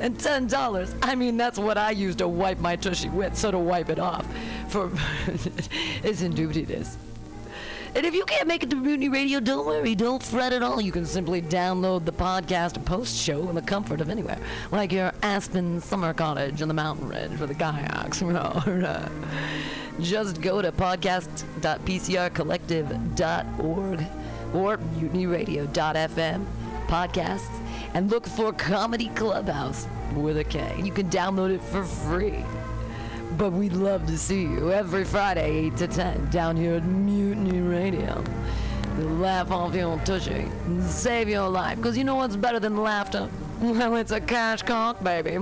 And $10, I mean, that's what I use to wipe my tushy with, so to wipe it off. For it's indubitious. And if you can't make it to Mutiny Radio, don't worry, don't fret at all. You can simply download the podcast post show in the comfort of anywhere, like your Aspen summer cottage on the mountain ridge with the kayaks. Just go to podcast.pcrcollective.org or mutinyradio.fm podcasts and look for Comedy Clubhouse with a K. You can download it for free. But we'd love to see you every Friday, 8 to 10, down here at Mutiny Radio. Laugh off your tushy and save your life. Because you know what's better than laughter? Well, it's a cash cock, baby.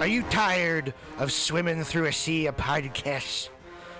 Are you tired of swimming through a sea of podcasts?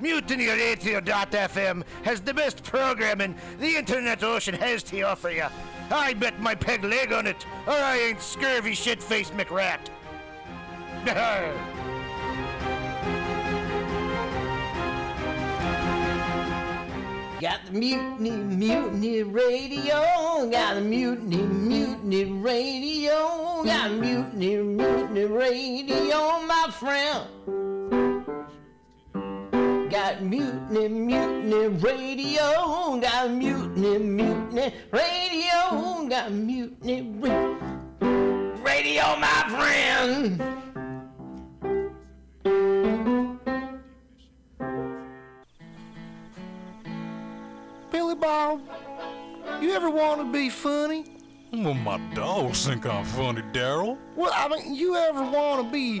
MutinyRadio.fm has the best programming the internet ocean has to offer you. I bet my peg leg on it, or I ain't scurvy shit faced McRat. Got the mutiny, mutiny radio. Got the mutiny, mutiny radio. Got the mutiny, mutiny radio, my friend. Got mutiny, mutiny radio. Got mutiny, mutiny radio. Got mutiny ra- radio, my friend. Billy Bob, you ever want to be funny? Well, my dogs think I'm funny, Daryl. Well, I mean, you ever want to be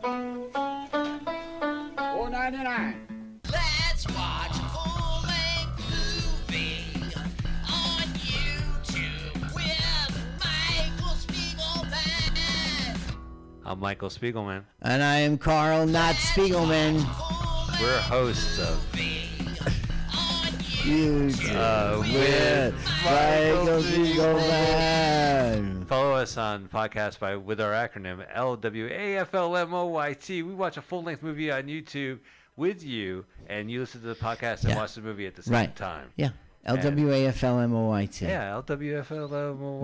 Four ninety nine. Let's watch a full-length movie on YouTube with Michael Spiegelman. I'm Michael Spiegelman. And I am Carl, not Spiegelman. We're hosts of YouTube Uh, with Michael Spiegelman. Follow us on podcast by with our acronym LWAFLMOYT. We watch a full length movie on YouTube with you, and you listen to the podcast and Yeah. watch the movie at the same Right. time. Yeah. L W A F L M O Y T. Yeah, LWFL LWAFL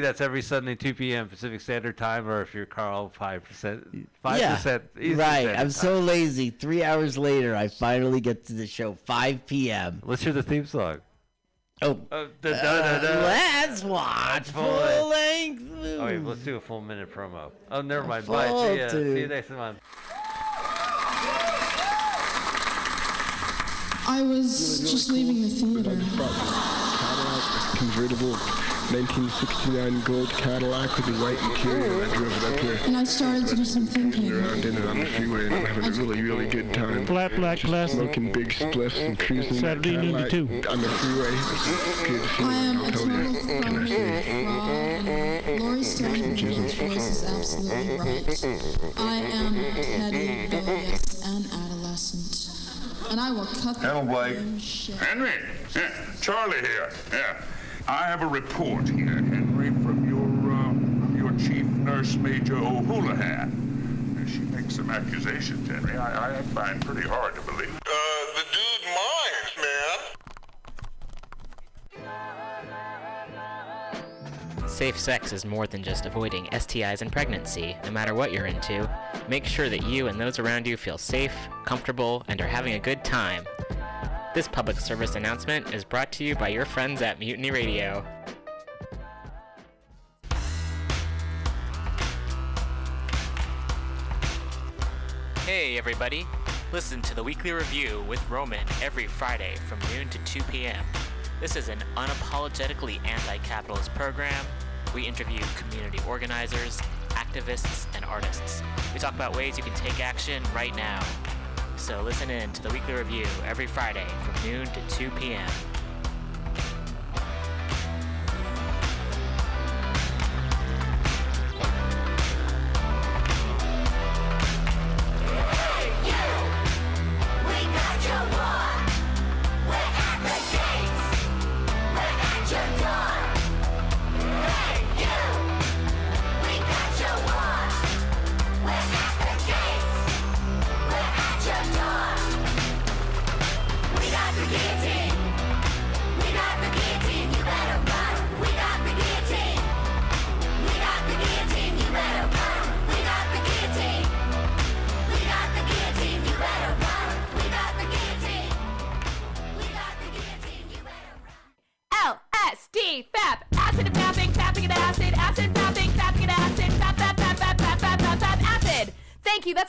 That's every Sunday, 2 p.m. Pacific Standard Time, or if you're Carl, 5%. 5% Yeah, Eastern right. Standard I'm so lazy. Three hours later, I finally get to the show. 5 p.m. Let's hear the theme song. Oh, Uh, da, da, uh, da, da. let's watch Full full length. Oh, wait, let's do a full minute promo. Oh, never mind. Full Bye. See ya. See you next month. I was just leaving the theater. Cadillac convertible 1969 gold Cadillac with the white interior. I drove it up here. And I started to do some thinking. Around in it on the freeway and I'm having a really, really good time. Flat black glass. Smoking big spliffs and cruising in that Saturday, noon to Cadillac two. on the freeway. It's good I feeling, am I'll a tell total you. Can I say? fraud. Laurie Stone's voice is absolutely right. I am petty, rebellious, and adolescent. And I will cut the Hello, Blake. fucking. Henry, yeah, Charlie here. Yeah, I have a report here, Henry, from your uh, from your chief nurse, Major O'Houlihan. Uh, She makes some accusations, Henry. I, I find pretty hard to believe. Uh, the dude minds, man. Safe sex is more than just avoiding STIs and pregnancy, no matter what you're into. Make sure that you and those around you feel safe, comfortable, and are having a good time. This public service announcement is brought to you by your friends at Mutiny Radio. Hey everybody, listen to the weekly review with Roman every Friday from noon to 2 p.m. This is an unapologetically anti capitalist program. We interview community organizers, activists, and artists. We talk about ways you can take action right now. So listen in to the weekly review every Friday from noon to 2 p.m. LSD,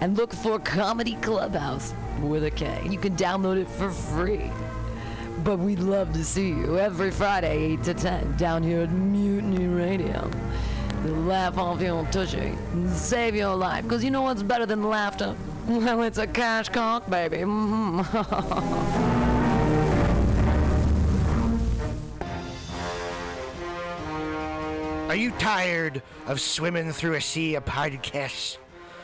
and look for Comedy Clubhouse with a K. You can download it for free. But we'd love to see you every Friday, 8 to 10, down here at Mutiny Radio. Laugh off your tushy and save your life. Because you know what's better than laughter? Well, it's a cash cock, baby. Are you tired of swimming through a sea of podcasts?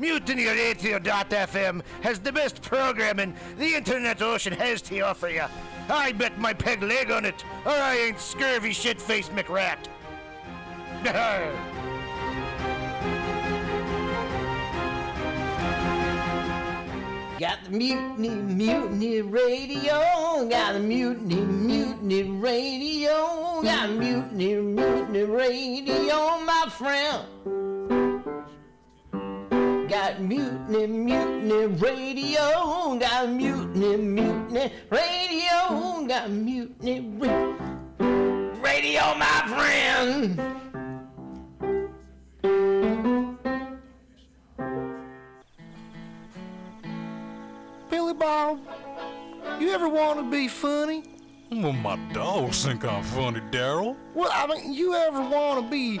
MutinyRadio.fm has the best programming the internet ocean has to offer you. I bet my peg leg on it, or I ain't scurvy shit-faced McRat. Got the mutiny, mutiny radio. Got the mutiny, mutiny radio. Got the mutiny, mutiny radio, my friend. Got mutiny, mutiny radio. Got mutiny, mutiny radio. Got mutiny ra- radio, my friend. Billy Bob, you ever want to be funny? Well, my dogs think I'm funny, Daryl. Well, I mean, you ever want to be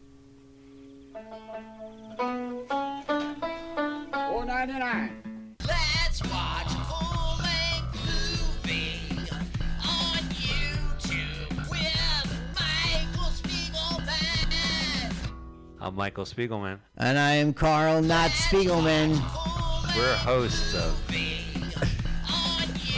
Four ninety nine. Let's watch a full-length movie on YouTube with Michael Spiegelman. I'm Michael Spiegelman. And I am Carl, not Spiegelman. We're hosts of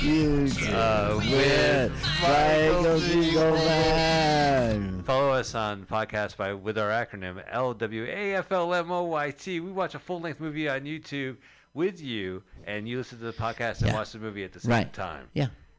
You uh, with Michael Spiegelman. us on podcast by with our acronym LWAFLMOYT. We watch a full length movie on YouTube with you, and you listen to the podcast and Yeah. watch the movie at the same Right. time. Yeah.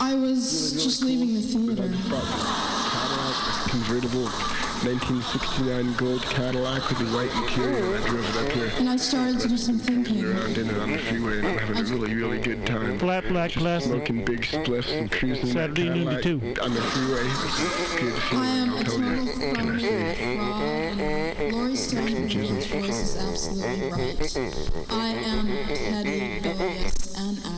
I was just leaving the theater. Cadillac convertible 1969 gold Cadillac with the white interior. I drove it up here. And I started to do some thinking. Around in it on the freeway and I'm having a really, really good time. Flat black plastic. Smoking big spliffs and cruising that Saturday noon to Cadillac two. on the freeway. Good I feeling, am I'll a tell you. total phony, fraud, and Laurie Stone's voice is absolutely right. I am petty, bilious, and adolescent.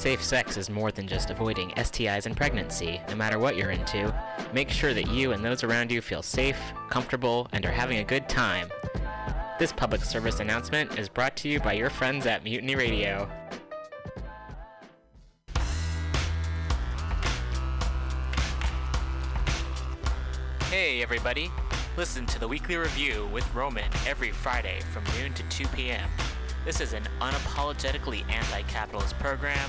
Safe sex is more than just avoiding STIs and pregnancy, no matter what you're into. Make sure that you and those around you feel safe, comfortable, and are having a good time. This public service announcement is brought to you by your friends at Mutiny Radio. Hey, everybody. Listen to the weekly review with Roman every Friday from noon to 2 p.m. This is an unapologetically anti capitalist program.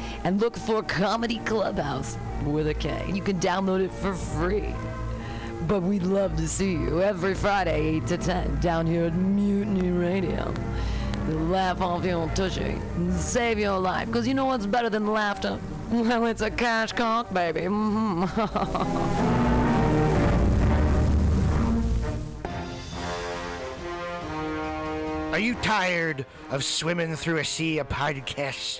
and look for Comedy Clubhouse with a K. You can download it for free. But we'd love to see you every Friday, 8 to 10, down here at Mutiny Radio. To laugh off your tushy and save your life. Because you know what's better than laughter? Well, it's a cash cock, baby. Mhm. Are you tired of swimming through a sea of podcasts?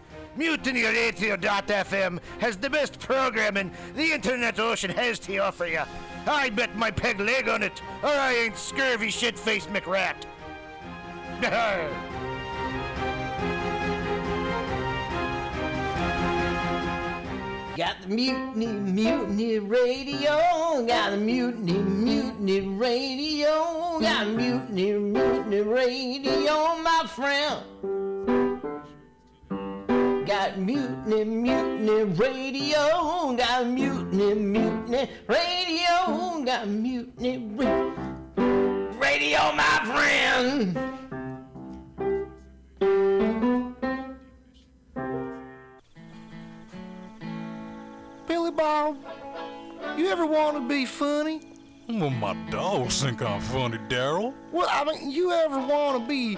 MutinyRadio.fm has the best programming the internet ocean has to offer you. I bet my peg leg on it, or I ain't scurvy shit-faced McRat. Got the mutiny, mutiny radio. Got the mutiny, mutiny radio. Got the mutiny, mutiny radio, my friend. Got mutiny, mutiny radio. Got mutiny, mutiny radio. Got mutiny ra- radio, my friend. Billy Bob, you ever want to be funny? Well, my dogs think I'm funny, Daryl. Well, I mean, you ever want to be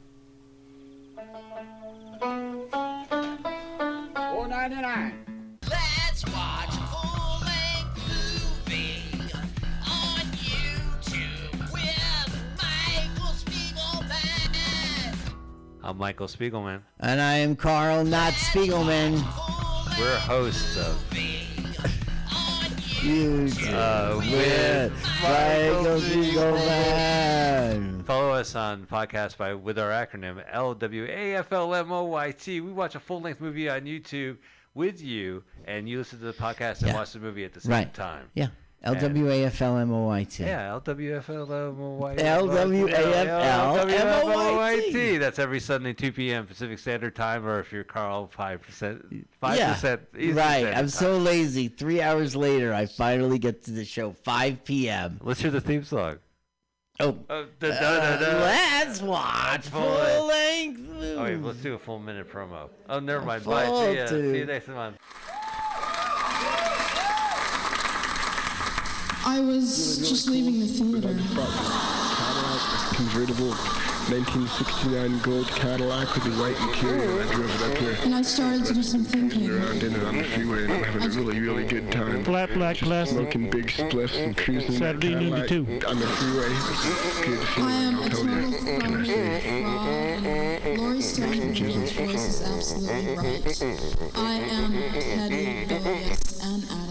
Four ninety nine. Let's watch full length movie on YouTube with Michael Spiegelman. I'm Michael Spiegelman. And I am Carl, not Spiegelman. We're hosts of You uh, with Michael Spiegelman. Follow us on podcast by with our acronym LWAFLMOYT. We watch a full length movie on YouTube with you, and you listen to the podcast and Yeah. watch the movie at the same Right. time. Yeah. LWAFLMOYT. Yeah, LWFLMOYT. LWAFLMOYT. That's every Sunday, 2 p.m. Pacific Standard Time, or if you're Carl, 5%. 5% Yeah, right. I'm Time. so lazy. Three hours later, I finally get to the show, 5 p.m. Let's hear the theme song. Oh, Uh, da, da, uh, da, da. let's watch full full length. length. Oh, wait, let's do a full minute promo. Oh, never mind. Full Bye. See ya. See you next month. I was just leaving the theater. Cadillac convertible 1969 gold Cadillac with the white interior. I drove it up here. And I started to do some thinking. Around in it on the freeway and I'm having a really, really good time. Flat black Just classic. Smoking big spliffs and cruising that Saturday noon to two. on the freeway. It was good I am feeling, a I'll tell total you. phony fraud. Laurie Stone's voice is absolutely right. I am petty, rebellious, and adolescent.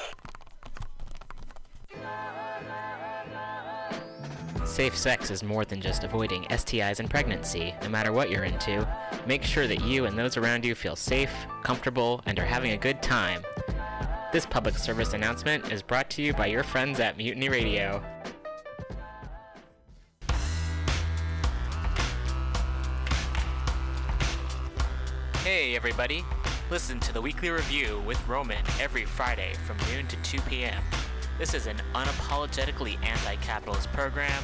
Safe sex is more than just avoiding STIs and pregnancy, no matter what you're into. Make sure that you and those around you feel safe, comfortable, and are having a good time. This public service announcement is brought to you by your friends at Mutiny Radio. Hey everybody! Listen to the weekly review with Roman every Friday from noon to 2 p.m. This is an unapologetically anti capitalist program.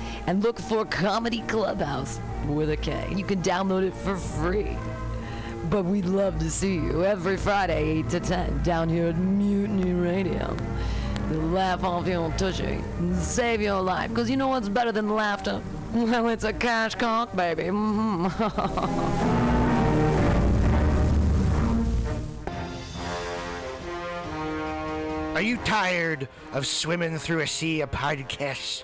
and look for Comedy Clubhouse with a K. You can download it for free. But we'd love to see you every Friday, 8 to 10, down here at Mutiny Radio. Laugh off your tushy and save your life. Because you know what's better than laughter? Well, it's a cash cock, baby. Are you tired of swimming through a sea of podcasts?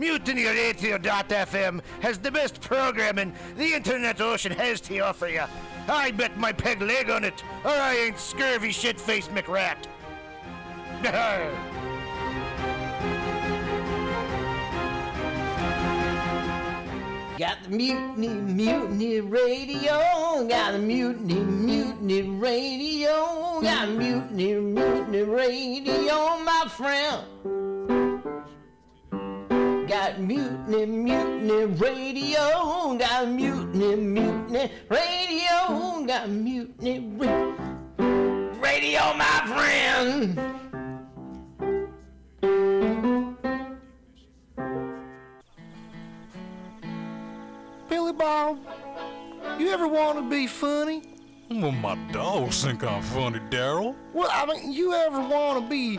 MutinyRadio.fm has the best programming the internet ocean has to offer you. I bet my peg leg on it, or I ain't scurvy shit-faced McRat. Got the mutiny, mutiny radio. Got the mutiny, mutiny radio. Got the mutiny, mutiny radio, my friend. Got mutiny, mutiny radio. Got mutiny, mutiny radio. Got mutiny ra- radio, my friend. Billy Bob, you ever want to be funny? Well, my dogs think I'm funny, Daryl. Well, I mean, you ever want to be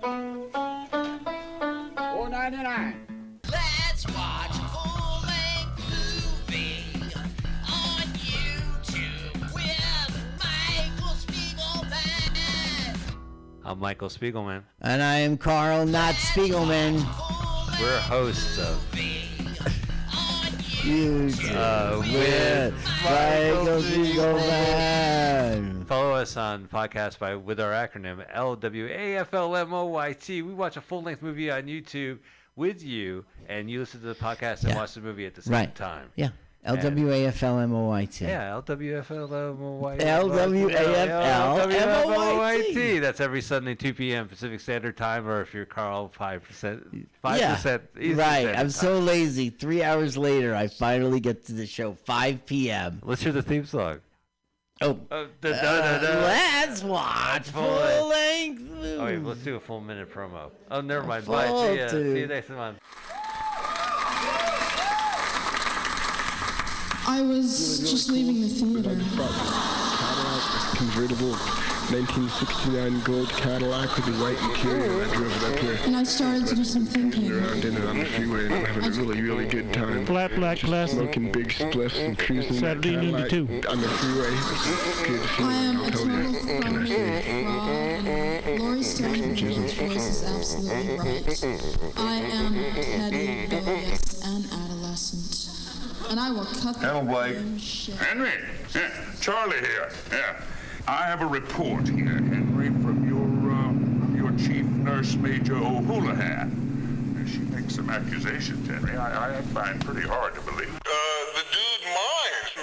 Four ninety nine. Let's watch a full-length movie on YouTube with Michael Spiegelman. I'm Michael Spiegelman. And I am Carl, not Spiegelman. We're hosts of You uh, win. Michael Spiegelman. Follow us on podcast by with our acronym LWAFLMOYT. We watch a full length movie on YouTube with you, and you listen to the podcast and Yeah. watch the movie at the same Right. time. Yeah. LWAFLMOYT. Yeah, LWFLMOYT. LWAFLMOYT. That's every Sunday, 2 p.m. Pacific Standard Time, or if you're Carl, 5%. 5% Yeah, Eastern right. I'm Time. so lazy. Three hours later, I finally get to the show. 5 p.m. Let's hear the theme song. Oh, Uh, da, da, da, da. let's watch Full full length. length. Oh, wait, let's do a full minute promo. Oh, never mind. Full Bye. See ya. See you next month. I was just leaving the theater. Convertible 1969 gold Cadillac with the white interior. I drove it up here. And I started to do some thinking. Around in it on the freeway and I'm having a really, really good time. Flat black glass. Smoking big spliffs and cruising that Saturday noon to Cadillac two. on the freeway. It's good I am feeling, a I'll tell total you. Can I say? fraud. Laurie Stone's voice is absolutely right. I am petty, rebellious, an adolescent. And I will cut the Hello, Blake. damn shit. Henry, yeah, Charlie here. Yeah, I have a report here, Henry, from your uh, from your chief nurse, Major O'Houlihan. She makes some accusations, Henry. I, I find pretty hard to believe. Uh, the dude minds,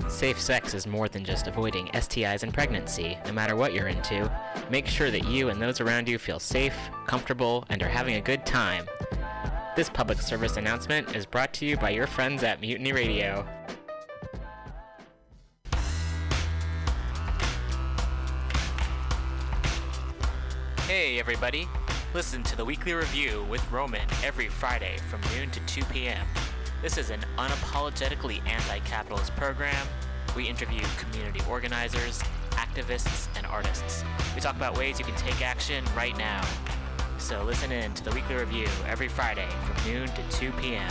man. Safe sex is more than just avoiding STIs and pregnancy, no matter what you're into. Make sure that you and those around you feel safe, comfortable, and are having a good time. This public service announcement is brought to you by your friends at Mutiny Radio. Hey, everybody. Listen to the weekly review with Roman every Friday from noon to 2 p.m. This is an unapologetically anti capitalist program. We interview community organizers, activists, and artists. We talk about ways you can take action right now. So listen in to the weekly review every Friday from noon to 2 p.m.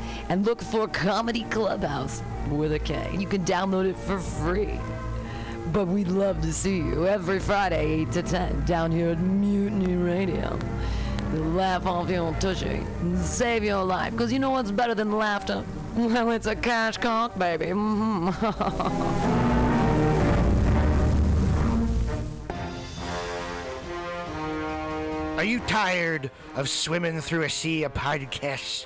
and look for Comedy Clubhouse with a K. You can download it for free. But we'd love to see you every Friday, 8 to 10, down here at Mutiny Radio. Laugh off your tushy and save your life. Because you know what's better than laughter? Well, it's a cash cock, baby. Are you tired of swimming through a sea of podcasts?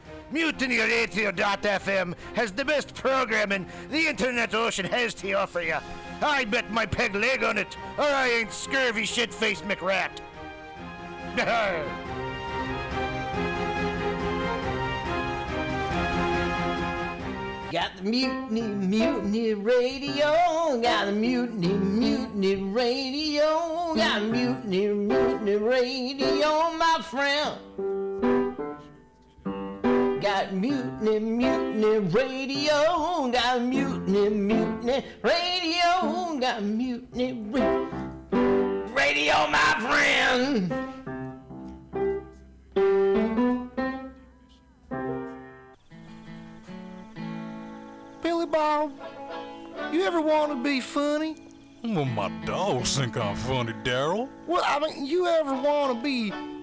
MutinyRadio.fm has the best programming the internet ocean has to offer you. I bet my peg leg on it, or I ain't scurvy shit-faced McRat. Got the mutiny, mutiny radio. Got the mutiny, mutiny radio. Got the mutiny, mutiny radio, my friend. Got mutiny, mutiny radio. Got mutiny, mutiny radio. Got mutiny ra- radio, my friend. Billy Bob, you ever want to be funny? Well, my dogs think I'm funny, Daryl. Well, I mean, you ever want to be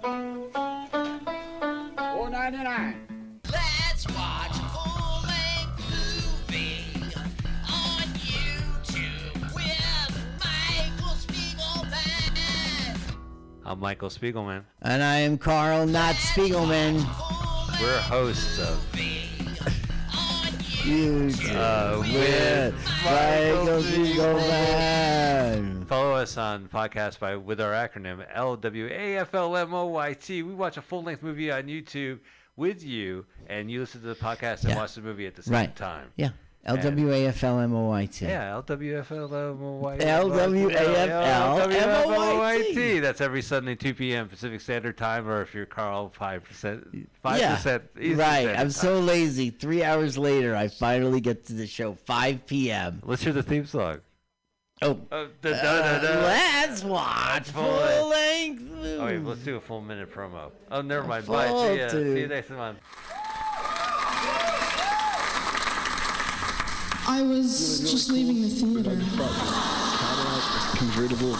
Four ninety nine. Let's watch a full-length movie on YouTube with Michael Spiegelman. I'm Michael Spiegelman. And I am Carl, not Spiegelman. We're hosts of You uh, with Michael. Follow us on podcast by with our acronym LWAFLMOYT. We watch a full length movie on YouTube with you, and you listen to the podcast and Yeah. watch the movie at the same Right. time. Yeah. LWAFLMOYT. Yeah, LWFLMOYT. LWAFLMOYT. That's every Sunday, 2 p.m. Pacific Standard Time, or if you're Carl, 5%. 5% Yeah, Eastern right. Standard I'm so lazy. Three hours later, I finally get to the show. 5 p.m. Let's hear the theme song. Oh. Uh, da, da, da, da. let's watch Full full length. length. Oh, wait, let's do a full minute promo. Oh, never mind. Bye. See ya. See you next month. I was just leaving the theater. Cadillac convertible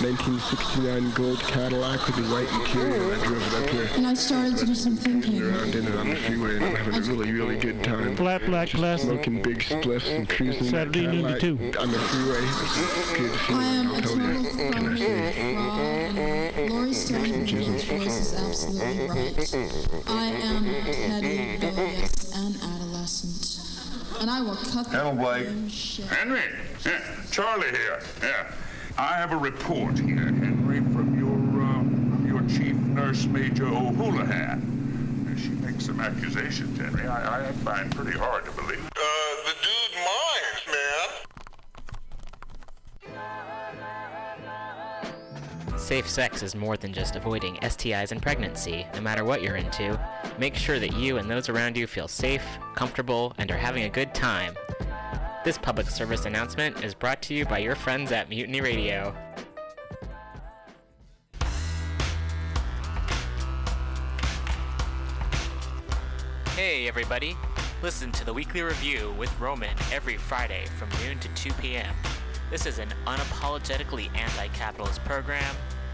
1969 gold Cadillac with the white interior. I drove it up here. And I started to do some thinking. Around in it on the freeway and I'm having a really, really good time. Flat black glass. Smoking big spliffs and cruising in that Saturday, noon to Cadillac two. on the freeway. Good I feeling, am I'll a tell total you. phony, Can fraud. Laurie Stone's voice is absolutely right. I am petty, rebellious, and adolescent. And I will cut the Hello, Blake. shit. Henry, yeah, Charlie here. Yeah, I have a report here, Henry, from your uh, from your chief nurse, Major O'Houlihan. She makes some accusations, Henry. I, I find pretty hard to believe. Uh, Safe sex is more than just avoiding STIs and pregnancy, no matter what you're into. Make sure that you and those around you feel safe, comfortable, and are having a good time. This public service announcement is brought to you by your friends at Mutiny Radio. Hey everybody, listen to the weekly review with Roman every Friday from noon to 2 p.m. This is an unapologetically anti capitalist program.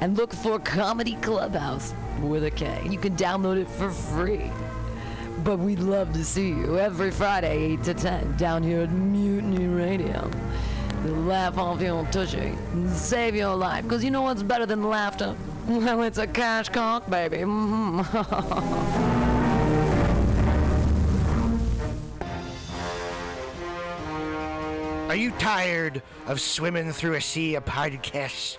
and look for Comedy Clubhouse with a K. You can download it for free. But we'd love to see you every Friday, 8 to 10, down here at Mutiny Radio. Laugh off your tushy and save your life. Because you know what's better than laughter? Well, it's a cash cock, baby. Are you tired of swimming through a sea of podcasts?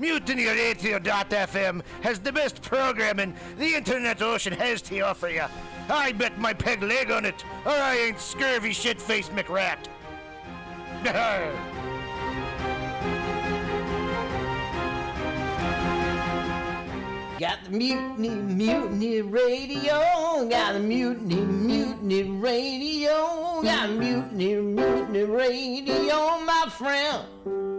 MutinyRadio.fm has the best programming the internet ocean has to offer you. I bet my peg leg on it, or I ain't scurvy shit-faced McRat. Got the mutiny, mutiny radio. Got the mutiny, mutiny radio. Got the mutiny, mutiny radio, my friend.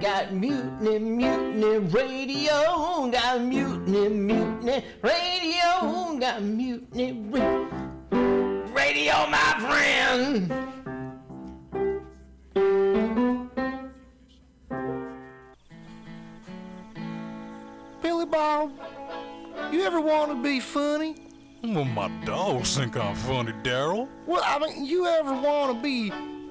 Got mutiny, mutiny radio. Got mutiny, mutiny radio. Got mutiny ra- radio, my friend. Billy Bob, you ever want to be funny? Well, my dogs think I'm funny, Daryl. Well, I mean, you ever want to be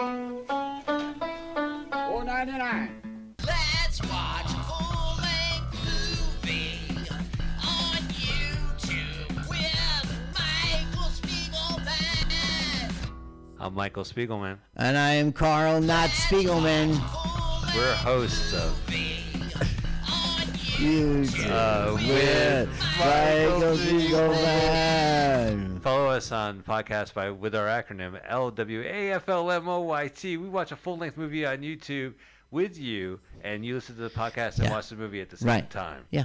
Four ninety nine. Let's watch a full-length movie on YouTube with Michael Spiegelman. I'm Michael Spiegelman. And I am Carl, not Spiegelman. We're hosts of Uh, with with Michael Spiegelman. Follow us on podcast by with our acronym LWAFLMOYT. We watch a full length movie on YouTube with you, and you listen to the podcast and Yeah. watch the movie at the same Right. time. Yeah.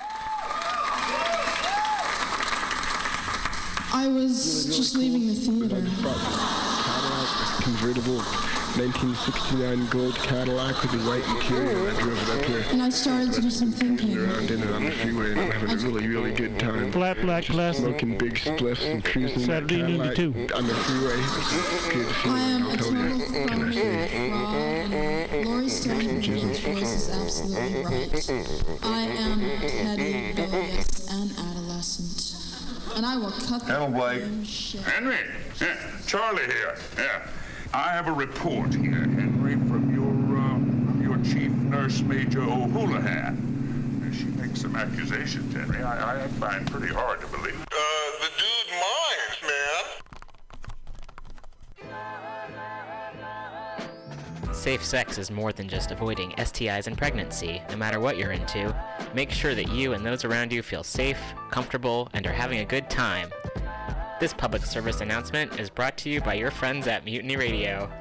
I was just leaving the theater. Cadillac convertible 1969 gold Cadillac with the white interior. I drove it up here. And I started to do some thinking. Around in it on the freeway and I'm having a really, really good time. Flat black classic. Smoking big spliffs and cruising that Saturday noon to Cadillac two. on the freeway. Good I feeling, am I'll a tell you. total phony fraud, and Laurie Stone's voice is absolutely right. I am petty, rebellious, and adolescent. And I will cut the Hello, Blake. shit. Henry, yeah, Charlie here. Yeah, I have a report here, Henry, from your uh, from your chief nurse, Major O'Houlihan. She makes some accusations, Henry. I, I find pretty hard to believe. Uh, the dude Safe sex is more than just avoiding STIs and pregnancy, no matter what you're into. Make sure that you and those around you feel safe, comfortable, and are having a good time. This public service announcement is brought to you by your friends at Mutiny Radio.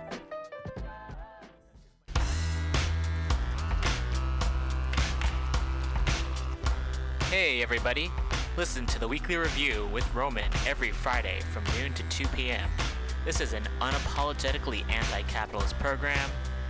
Hey everybody! Listen to the weekly review with Roman every Friday from noon to 2 p.m. This is an unapologetically anti capitalist program.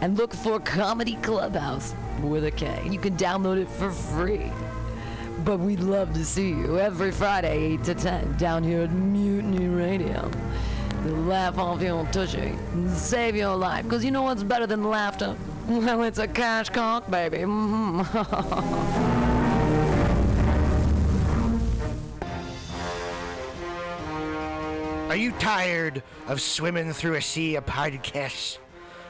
and look for Comedy Clubhouse with a K. You can download it for free. But we'd love to see you every Friday, 8 to 10, down here at Mutiny Radio. To laugh off your tushy and save your life. Because you know what's better than laughter? Well, it's a cash cock, baby. Mhm. Are you tired of swimming through a sea of podcasts?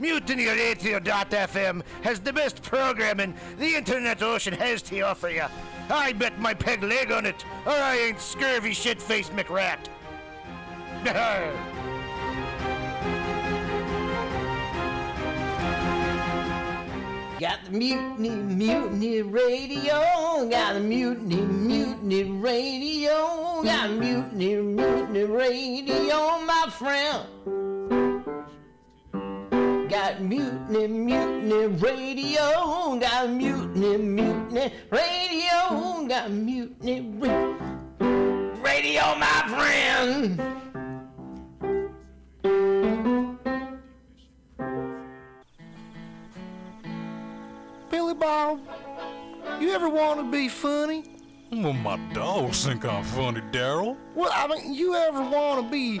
MutinyRadio.fm has the best programming the internet ocean has to offer you. I bet my peg leg on it, or I ain't scurvy shit-faced McRat. Got the mutiny, mutiny radio. Got the mutiny, mutiny radio. Got the mutiny, mutiny radio, my friend. Got mutiny, mutiny radio. Got mutiny, mutiny radio. Got mutiny ra- radio, my friend. Billy Bob, you ever want to be funny? Well, my dogs think I'm funny, Daryl. Well, I mean, you ever want to be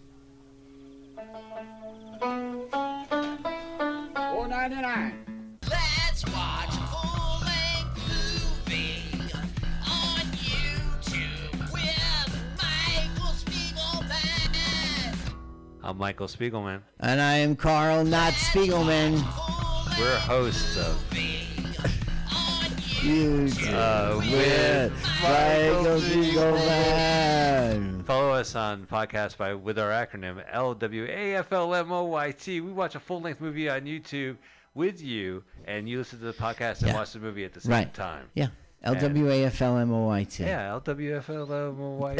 Four ninety nine. Let's watch full-length movie on YouTube with Michael Spiegelman. I'm Michael Spiegelman. And I am Carl, not Spiegelman. We're hosts of You uh, with Michael Spiegelman. Follow us on podcast by with our acronym LWAFLMOYT. We watch a full length movie on YouTube with you, and you listen to the podcast and Yeah. watch the movie at the same Right. time. Yeah. LWAFLMOYT. Yeah, LWFLMOYT.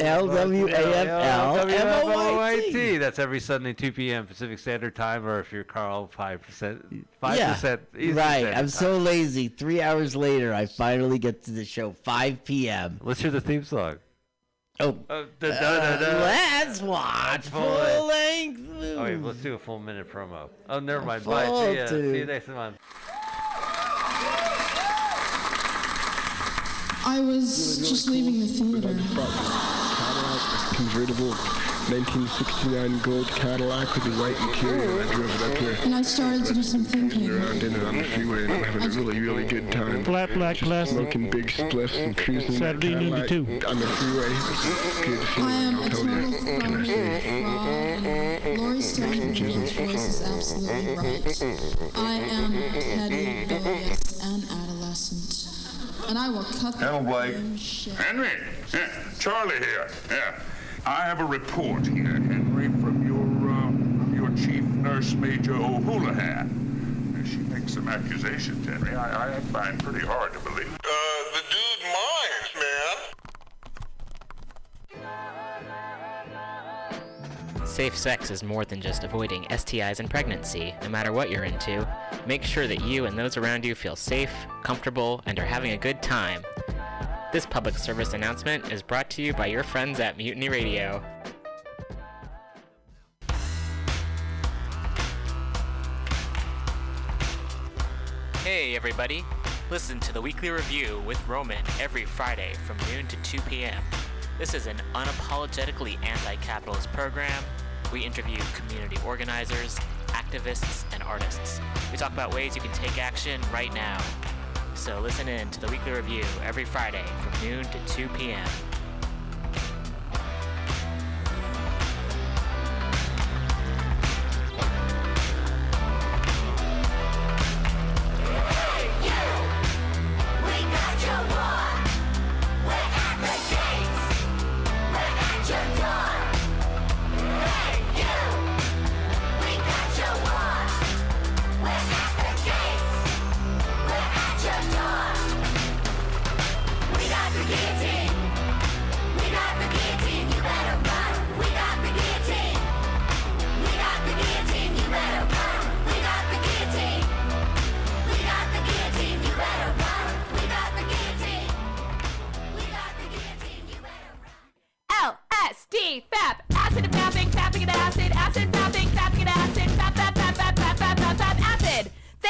LWAFLMOYT. That's every Sunday, 2 p.m. Pacific Standard Time, or if you're Carl, 5%. 5% Yeah, right. I'm Time. so lazy. Three hours later, I finally get to the show, 5 p.m. Let's hear the theme song. Oh, Uh, da, da, uh, da, da. let's watch full full length. length. Oh, wait, let's do a full minute promo. Oh, never mind. Bye. Full See ya. See you next month. I was just leaving the theater. Cadillac convertible 1969 gold Cadillac with the white interior. I drove it up here. And I started to do some thinking. Around in it on the freeway and I'm having a really, really good time. Flat black Just classic. Smoking big spliffs and cruising Saturday noon to Cadillac two. on the freeway. It's good I am feeling, a I'll tell total you. phony fraud. Laurie Stone's voice is absolutely right. I am petty, bilious, and adolescent. And I will cut the Hello, Blake. shit. Henry, yeah, Charlie here. Yeah, I have a report here, Henry, from your uh, from your chief nurse major O'Houlihan. She makes some accusations, Henry. I, I find pretty hard to believe. Uh, the dude minds, man. Safe sex is more than just avoiding STIs and pregnancy, no matter what you're into. Make sure that you and those around you feel safe, comfortable, and are having a good time. This public service announcement is brought to you by your friends at Mutiny Radio. Hey everybody! Listen to the weekly review with Roman every Friday from noon to 2 p.m. This is an unapologetically anti capitalist program. We interview community organizers, activists, and artists. We talk about ways you can take action right now. So listen in to the weekly review every Friday from noon to 2 p.m.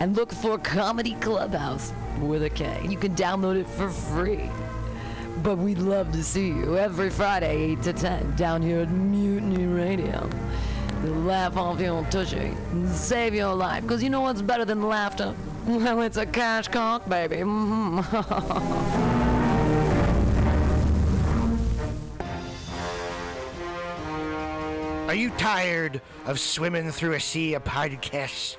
and look for Comedy Clubhouse with a K. You can download it for free. But we'd love to see you every Friday, 8 to 10, down here at Mutiny Radio. Laugh off your tushy and save your life. Because you know what's better than laughter? Well, it's a cash cock, baby. Are you tired of swimming through a sea of podcasts?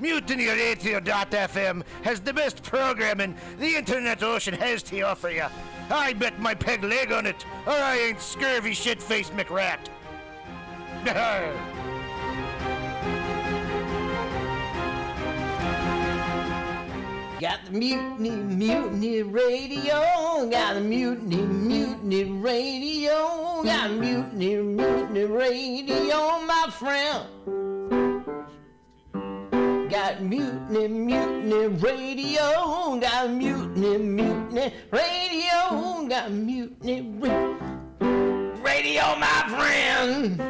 MutinyRadio.fm has the best programming the internet ocean has to offer you. I bet my peg leg on it, or I ain't scurvy shit-faced McRat. Got the mutiny, mutiny radio. Got the mutiny, mutiny radio. Got the mutiny, mutiny radio, my friend. Got mutiny, mutiny radio. Got mutiny, mutiny radio. Got mutiny ra- radio, my friend.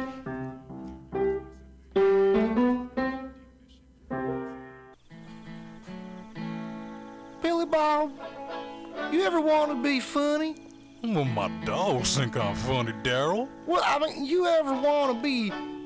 Billy Bob, you ever want to be funny? Well, my dogs think I'm funny, Daryl. Well, I mean, you ever want to be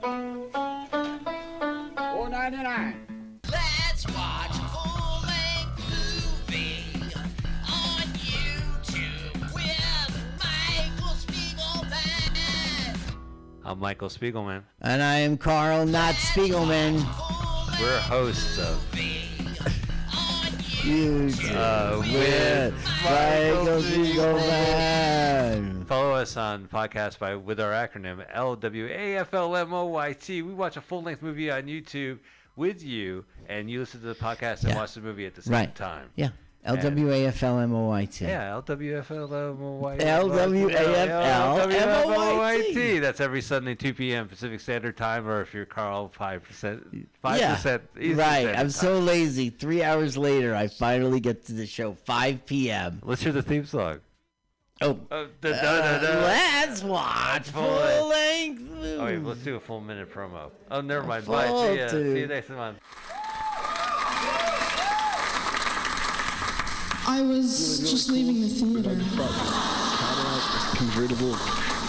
Four ninety nine. Let's watch full length movie on YouTube with Michael Spiegelman. I'm Michael Spiegelman. And I am Carl, not Spiegelman. We're hosts of Uh, with Michael Spiegelman. Follow us on podcast by with our acronym LWAFLMOYT. We watch a full length movie on YouTube with you, and you listen to the podcast and Yeah. watch the movie at the same Right. time. Yeah. LWAFLMOYT. Yeah, LWFLMOYT. LWAFLMOYT. That's every Sunday, 2 p.m. Pacific Standard Time, or if you're Carl, 5%. 5% Yeah, Eastern right. I'm Time. so lazy. Three hours later, I finally get to the show. 5 p.m. Let's hear the theme song. Oh, Uh, da, da, da, da. let's watch Full full length. length. Oh, let's do a full minute promo. Oh, never mind. Bye. See ya. See you next month. I was just leaving the theater. Cadillac convertible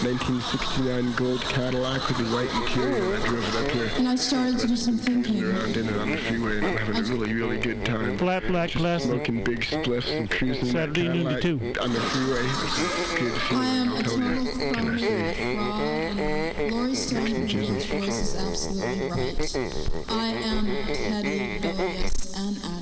1969 gold Cadillac with the white interior. I drove it up here. And I started to do some thinking. Around in it on the freeway and I'm having a really, really good time. Flat black glasses. Smoking big spliffs and cruising that Saturday noon to Cadillac two. on the freeway. It's good I am feeling, a I'll tell total you. Can I say? fraud. Laurie Stone's voice is absolutely right. I am petty, rebellious, and adolescent.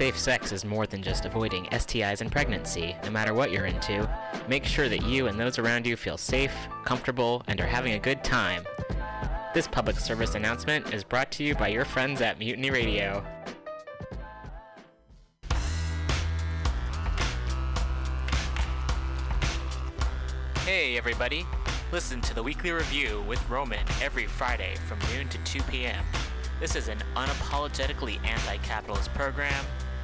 Safe sex is more than just avoiding STIs and pregnancy, no matter what you're into. Make sure that you and those around you feel safe, comfortable, and are having a good time. This public service announcement is brought to you by your friends at Mutiny Radio. Hey, everybody. Listen to the weekly review with Roman every Friday from noon to 2 p.m. This is an unapologetically anti capitalist program.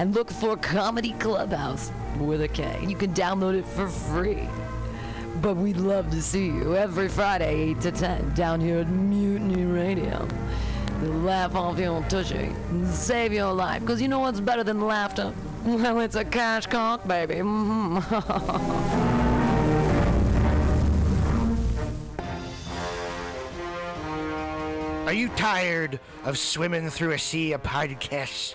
and look for Comedy Clubhouse with a K. You can download it for free. But we'd love to see you every Friday, 8 to 10, down here at Mutiny Radio. Laugh off your tushy and save your life. Because you know what's better than laughter? Well, it's a cash cock, baby. Are you tired of swimming through a sea of podcasts?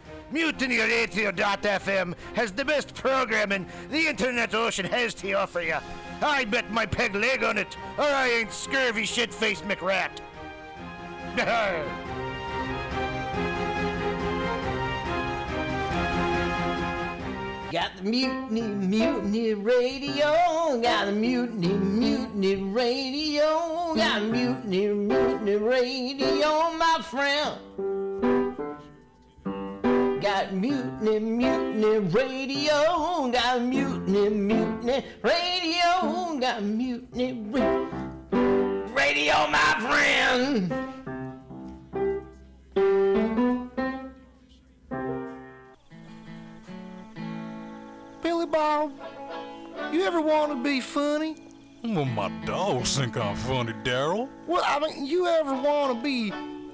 MutinyRadio.fm has the best programming the internet ocean has to offer you. I bet my peg leg on it, or I ain't scurvy shit-faced McRat. Got the mutiny, mutiny radio. Got the mutiny, mutiny radio. Got the mutiny, mutiny radio, my friend. Got mutiny, mutiny radio. Got mutiny, mutiny radio. Got mutiny ra- radio, my friend. Billy Bob, you ever want to be funny? Well, my dogs think I'm funny, Daryl. Well, I mean, you ever want to be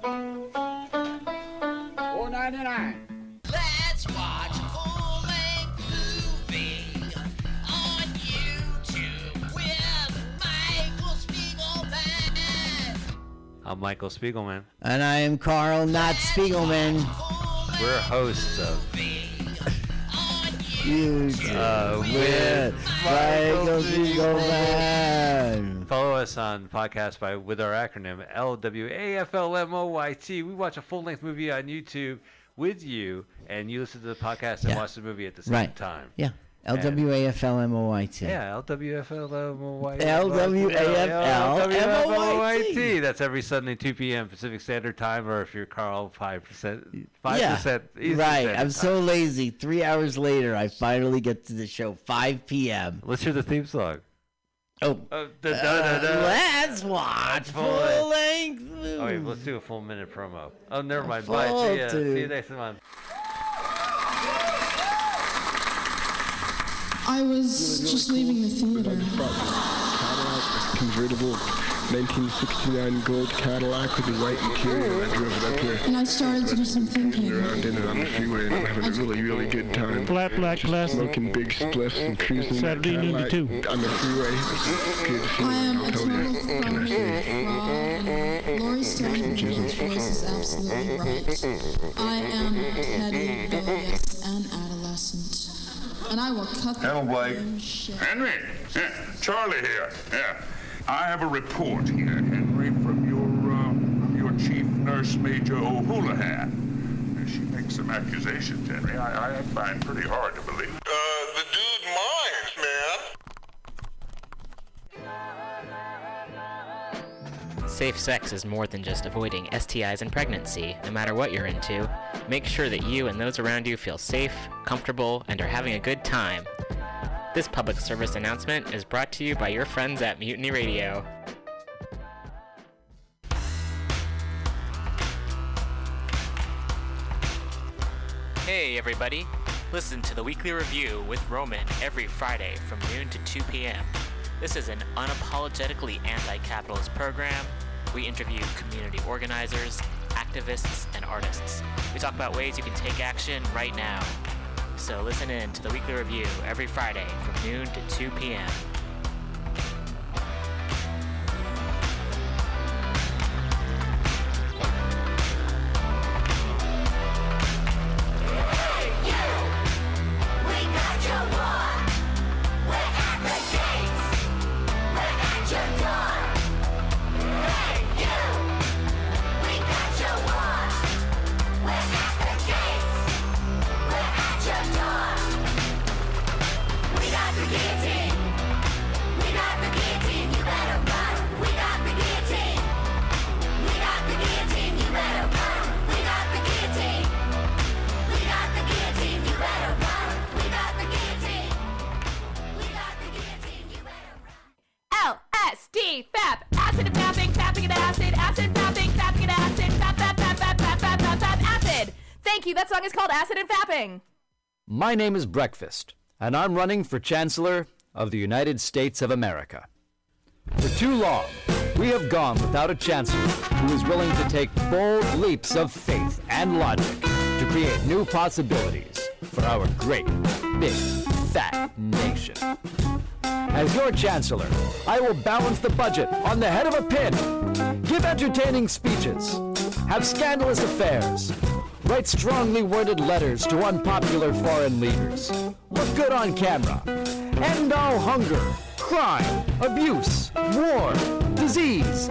Four ninety nine. Let's watch a full-length movie on YouTube with Michael Spiegelman. I'm Michael Spiegelman. And I am Carl, not Spiegelman. We're hosts of You uh, with Michael Spiegelman. Follow us on podcast by with our acronym LWAFLMOYT. We watch a full length movie on YouTube with you, and you listen to the podcast and Yeah. watch the movie at the same Right. time. Yeah. LWAFLMOYT. Yeah, LWFLMOYT. LWAFLMOYT. That's every Sunday, 2 p.m. Pacific Standard Time, or if you're Carl, 5%. 5% Yeah, Eastern right. Standard I'm Time. so lazy. Three hours later, I finally get to the show. 5 p.m. Let's hear the theme song. Oh. Uh, da, da, da, da. let's watch Full full length. length. Oh, wait, let's do a full minute promo. Oh, never mind. full Bye. See ya. See you next month. I was just leaving the theater. Cadillac convertible 1969 gold Cadillac with the white interior. I drove it up here. And I started to do some thinking. Around in it on the freeway and I'm having a really, really good time. Flat black glass. Smoking big spliffs and cruising in that Saturday, noon to Cadillac two. on the freeway. It's good I feeling, am I'll a tell total you. phony, Can I say? fraud. Laurie Stone's voice is absolutely right. I am petty, rebellious, and adolescent. And I will cut the Hello, Blake. fucking. Henry, yeah, Charlie here. Yeah, I have a report here, Henry, from your uh, from your chief nurse, Major O'Houlihan. Uh, She makes some accusations, Henry. I, I find pretty hard to believe. Uh, the dude minds, man. Safe sex is more than just avoiding STIs and pregnancy, no matter what you're into. Make sure that you and those around you feel safe, comfortable, and are having a good time. This public service announcement is brought to you by your friends at Mutiny Radio. Hey everybody, listen to the weekly review with Roman every Friday from noon to 2 p.m. This is an unapologetically anti capitalist program. We interview community organizers, activists, and artists. We talk about ways you can take action right now. So listen in to the weekly review every Friday from noon to 2 p.m. acid, fapping, fapping acid, fap, fap, fap, fap, fap, fap, fap, fap, acid. Thank you. That song is called Acid and Fapping. My name is Breakfast, and I'm running for Chancellor of the United States of America. For too long, we have gone without a Chancellor who is willing to take bold leaps of faith and logic to create new possibilities for our great, big, fat nation. As your Chancellor, I will balance the budget on the head of a pin, give entertaining speeches, have scandalous affairs, write strongly worded letters to unpopular foreign leaders, look good on camera, end all hunger, crime, abuse, war, disease,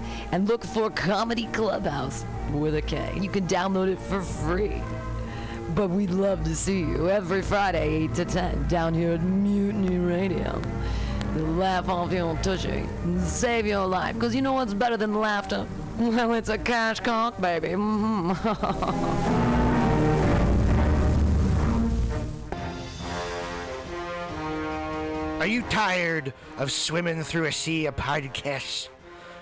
and look for Comedy Clubhouse with a K. You can download it for free. But we'd love to see you every Friday, 8 to 10, down here at Mutiny Radio. To laugh off your tushy and save your life. Because you know what's better than laughter? Well, it's a cash cock, baby. Are you tired of swimming through a sea of podcasts?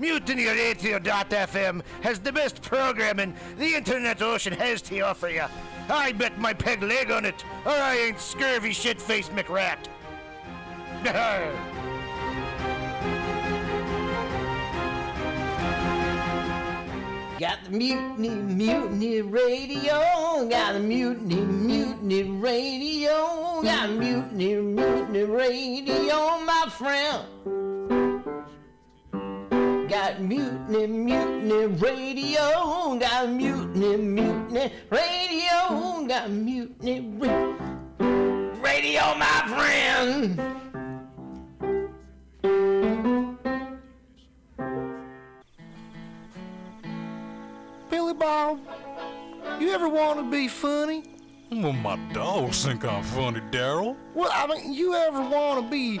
MutinyRadio.fm has the best programming the internet ocean has to offer you. I bet my peg leg on it, or I ain't scurvy shit-faced McRat. Got the mutiny, mutiny radio. Got the mutiny, mutiny radio. Got the mutiny, mutiny radio, my friend. Got mutiny, mutiny radio. Got mutiny, mutiny radio. Got mutiny ra- radio, my friend. Billy Bob, you ever want to be funny? Well, my dogs think I'm funny, Daryl. Well, I mean, you ever want to be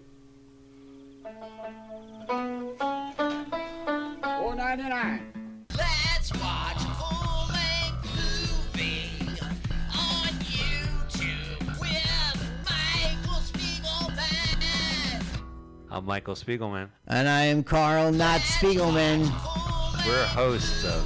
Four ninety nine. Let's watch a full-length movie on YouTube with Michael Spiegelman. I'm Michael Spiegelman. And I am Carl, not Spiegelman. We're hosts of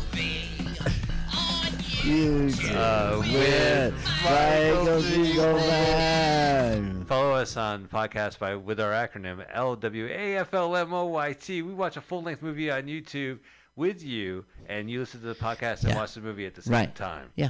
You uh, with with Michael Spiegelman. Follow us on podcast by with our acronym LWAFLMOYT. We watch a full length movie on YouTube with you, and you listen to the podcast and Yeah. watch the movie at the same Right. time. Yeah.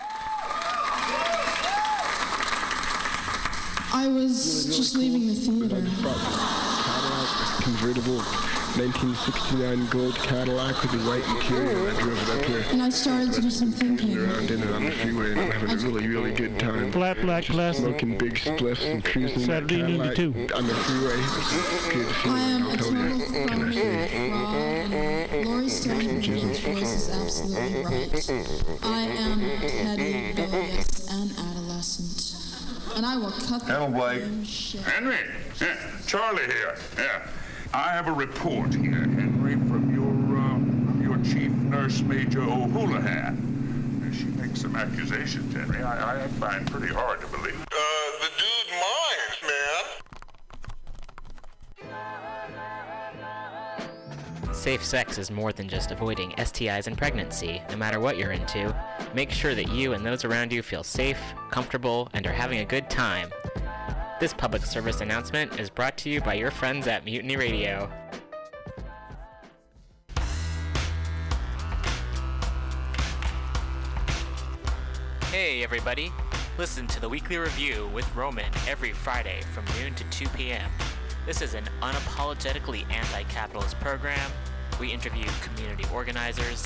I was just leaving the theater. Cadillac convertible 1969 gold Cadillac with the white interior. I drove it up here. And I started to do some thinking. Around in it on the freeway and I'm having a really, really good time. Flat black classic. Smoking big spliffs and cruising Saturday noon to Cadillac two. on the freeway. Good I feeling, am I'll a tell total you. phony fraud, and Stone's voice is absolutely right. I am petty, rebellious, and adolescent. And I will cut the Hello, Blake. shit. Henry, yeah, Charlie here. Yeah, I have a report here, Henry, from your uh, from your chief nurse, Major O'Houlihan. She makes some accusations, Henry. I, I find pretty hard to believe. Uh, the dude minds, man. Safe sex is more than just avoiding STIs and pregnancy, no matter what you're into. Make sure that you and those around you feel safe, comfortable, and are having a good time. This public service announcement is brought to you by your friends at Mutiny Radio. Hey everybody! Listen to the weekly review with Roman every Friday from noon to 2 p.m. This is an unapologetically anti capitalist program. We interview community organizers,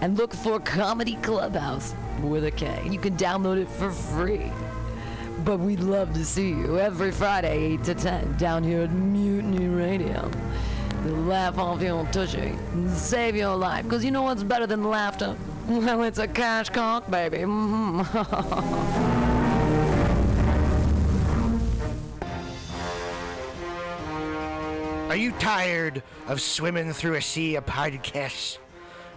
and look for Comedy Clubhouse with a K. You can download it for free. But we'd love to see you every Friday, 8 to 10, down here at Mutiny Radio. To laugh off your tushy and save your life. Because you know what's better than laughter? Well, it's a cash cock, baby. Mhm. Are you tired of swimming through a sea of podcasts?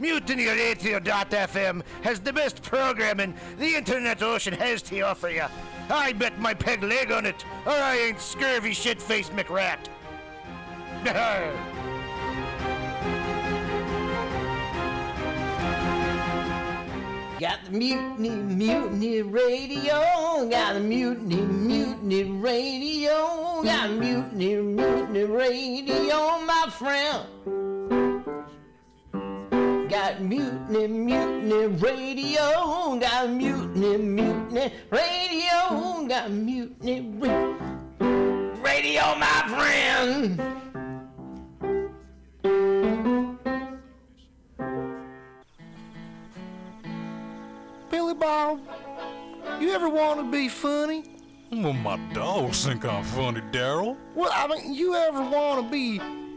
MutinyRadio.fm has the best programming the internet ocean has to offer you. I bet my peg leg on it, or I ain't scurvy shit-faced McRat. Got the mutiny, mutiny radio. Got the mutiny, mutiny radio. Got the mutiny, mutiny radio, my friend. Got mutiny, mutiny radio. Got mutiny, mutiny radio. Got mutiny ra- radio, my friend. Billy Bob, you ever want to be funny? Well, my dogs think I'm funny, Daryl. Well, I mean, you ever want to be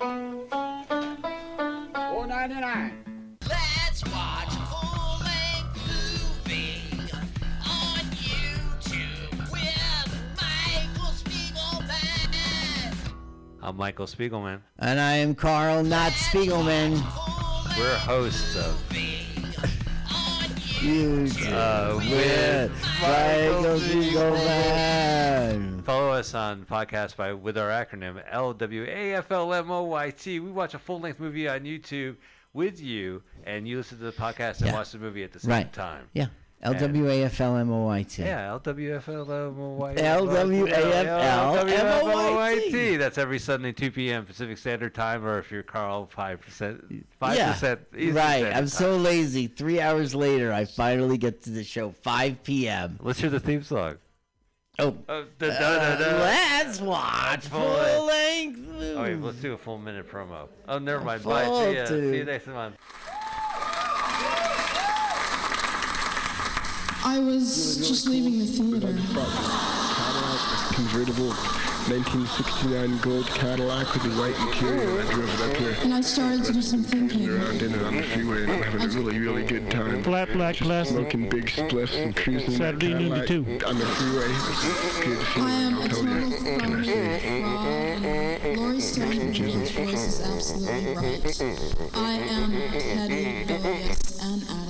Four ninety nine. Let's watch full-length movie on YouTube with Michael Spiegelman. I'm Michael Spiegelman. And I am Carl, not Spiegelman. We're hosts of You uh, with Michael Spiegelman. Follow us on podcast by with our acronym LWAFLMOYT. We watch a full length movie on YouTube with you, and you listen to the podcast and Yeah. watch the movie at the same Right. time. Yeah. LWAFLMOYT. Yeah, LWFLMOYT. LWAFLMOYT. That's every Sunday, 2 p.m. Pacific Standard Time, or if you're Carl, 5%. 5% Yeah, Eastern right. I'm Time. so lazy. Three hours later, I finally get to the show, 5 p.m. Let's hear the theme song. Oh, Uh, da, da, uh, da, da. let's watch Full full length. length. Oh, wait, let's do a full minute promo. Oh, never mind. Bye. See ya. See you next month. I was just leaving the theater. Cadillac convertible 1969 gold Cadillac with the white interior. I drove it up here. And I started to do some thinking. Around in it on the freeway and I'm having a really, really good time. Flat black Just classic. Smoking big spliffs and cruising that Saturday noon to two. on the freeway. It was good I am feeling, a I'll tell total you. phony fraud. Laurie Stone's voice is absolutely right. I am petty, rebellious, and adolescent.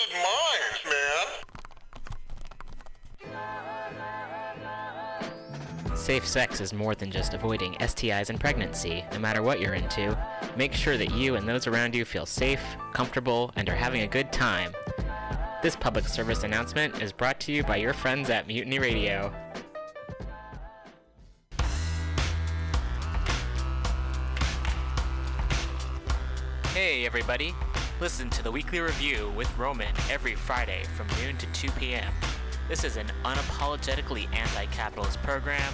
Safe sex is more than just avoiding STIs and pregnancy, no matter what you're into. Make sure that you and those around you feel safe, comfortable, and are having a good time. This public service announcement is brought to you by your friends at Mutiny Radio. Hey everybody! Listen to the weekly review with Roman every Friday from noon to 2 p.m. This is an unapologetically anti capitalist program.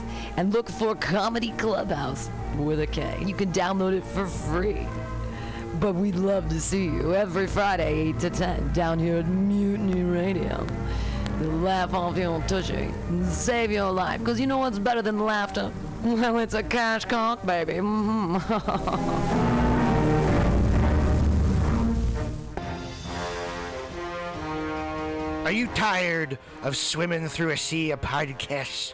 and look for Comedy Clubhouse with a K. You can download it for free. But we'd love to see you every Friday, 8 to 10, down here at Mutiny Radio. Laugh off your tushy and save your life. Because you know what's better than laughter? Well, it's a cash cock, baby. Are you tired of swimming through a sea of podcasts?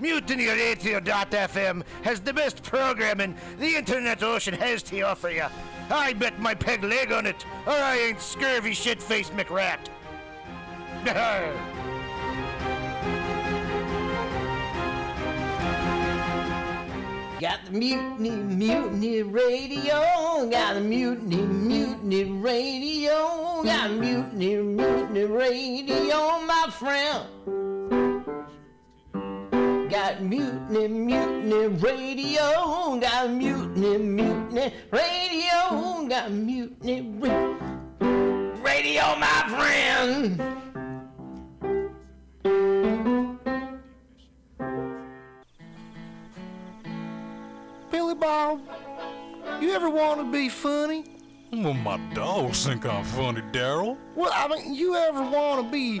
MutinyRadio.fm has the best programming the internet ocean has to offer you. I bet my peg leg on it, or I ain't scurvy shit-faced McRat. Got the mutiny, mutiny radio. Got the mutiny, mutiny radio. Got the mutiny, mutiny radio, my friend. Got mutiny, mutiny radio. Got mutiny, mutiny radio. Got mutiny ra- radio, my friend. Billy Bob, you ever want to be funny? Well, my dogs think I'm funny, Daryl. Well, I mean, you ever want to be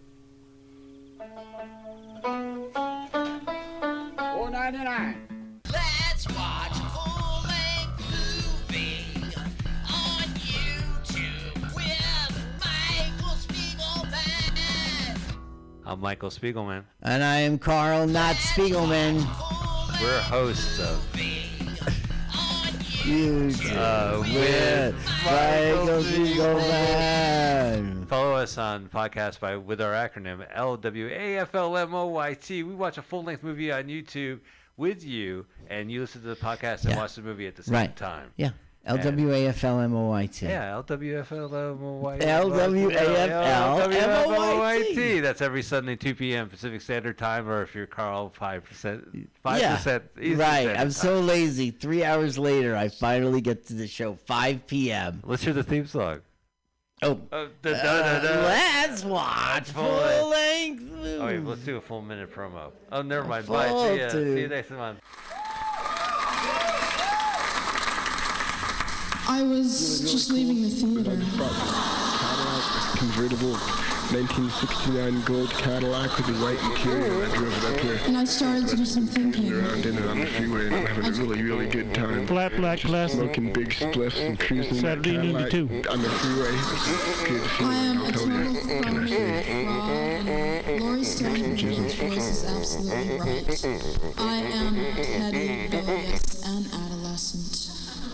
Four ninety nine. Let's watch a full-length movie on YouTube with Michael Spiegelman. I'm Michael Spiegelman. And I am Carl, not Spiegelman. We're hosts of You uh, with Michael Spiegelman. Follow us on podcast by with our acronym LWAFLMOYT. We watch a full length movie on YouTube with you, and you listen to the podcast and Yeah. watch the movie at the same Right. time. Yeah. And- LWAFLMOYT. Yeah, L W F L M O Y T. L W A F L M O Y T. That's every Sunday, 2 p.m. Pacific Standard Time, or if you're Carl, 5%. 5% Yeah, Eastern right. I'm Time. so lazy. Three hours later, I finally get to the show. 5 p.m. Let's hear the theme song. Oh, Uh, da, da, da, da. let's watch Full full length. length. Oh, let's do a full minute promo. Oh, never mind. Bye. See ya. See you next month. I was just leaving the theater. Cadillac convertible 1969 gold Cadillac with the white interior. I drove it up here. And I started to do some thinking. Around in it on the freeway and I'm having a really, really good time. Flat black glass. Smoking big spliffs and cruising that Saturday noon to Cadillac two. on the freeway. It's good I am feeling, a I'll tell total you. Can I say? fraud. Laurie Stone's voice is absolutely right. I am petty, rebellious, and adolescent.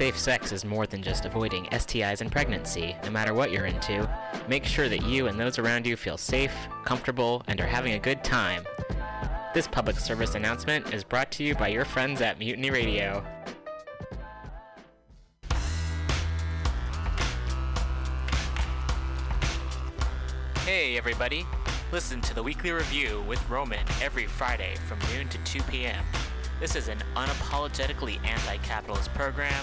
Safe sex is more than just avoiding STIs and pregnancy, no matter what you're into. Make sure that you and those around you feel safe, comfortable, and are having a good time. This public service announcement is brought to you by your friends at Mutiny Radio. Hey, everybody. Listen to the weekly review with Roman every Friday from noon to 2 p.m. This is an unapologetically anti capitalist program.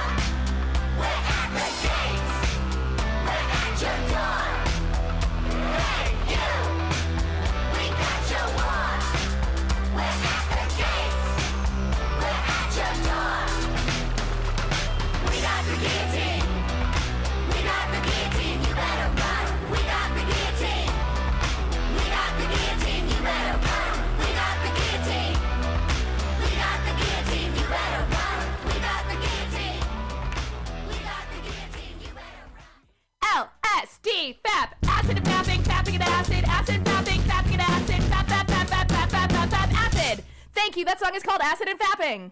FAP, acid and fapping, fapping and acid, acid and fapping, fapping and acid, fap, fap, fap, fap, fap, fap, fap, fap, acid. Thank you. That song is called Acid and Fapping.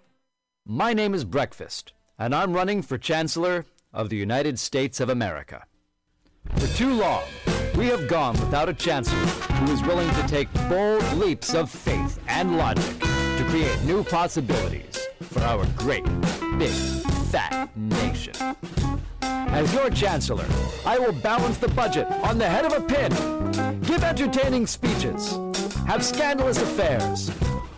My name is Breakfast, and I'm running for Chancellor of the United States of America. For too long, we have gone without a chancellor who is willing to take bold leaps of faith and logic to create new possibilities for our great, big, fat nation. As your chancellor, I will balance the budget on the head of a pin, give entertaining speeches, have scandalous affairs,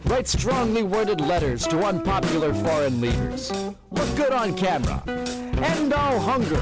write strongly worded letters to unpopular foreign leaders, look good on camera, end all hunger,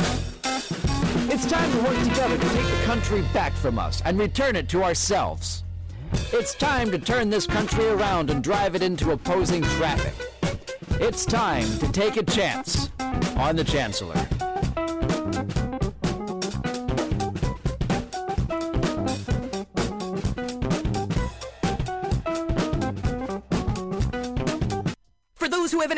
It's time to work together to take the country back from us and return it to ourselves. It's time to turn this country around and drive it into opposing traffic. It's time to take a chance on the Chancellor. For those who have an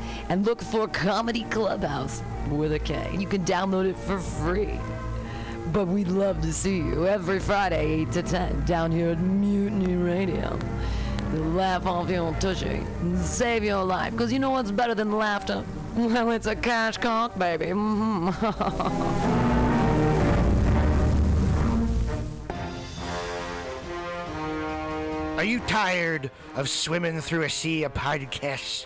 and look for Comedy Clubhouse with a K. You can download it for free. But we'd love to see you every Friday, 8 to 10, down here at Mutiny Radio. Laugh off your tushy and save your life. Because you know what's better than laughter? Well, it's a cash cock, baby. Are you tired of swimming through a sea of podcasts?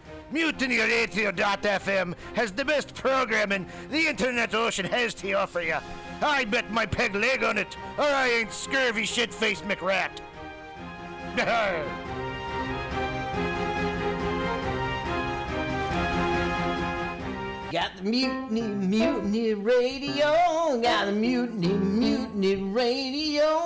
MutinyRadio.fm has the best programming the internet ocean has to offer you. I bet my peg leg on it, or I ain't scurvy shit faced McRat. Got the mutiny, mutiny radio. Got the mutiny, mutiny radio.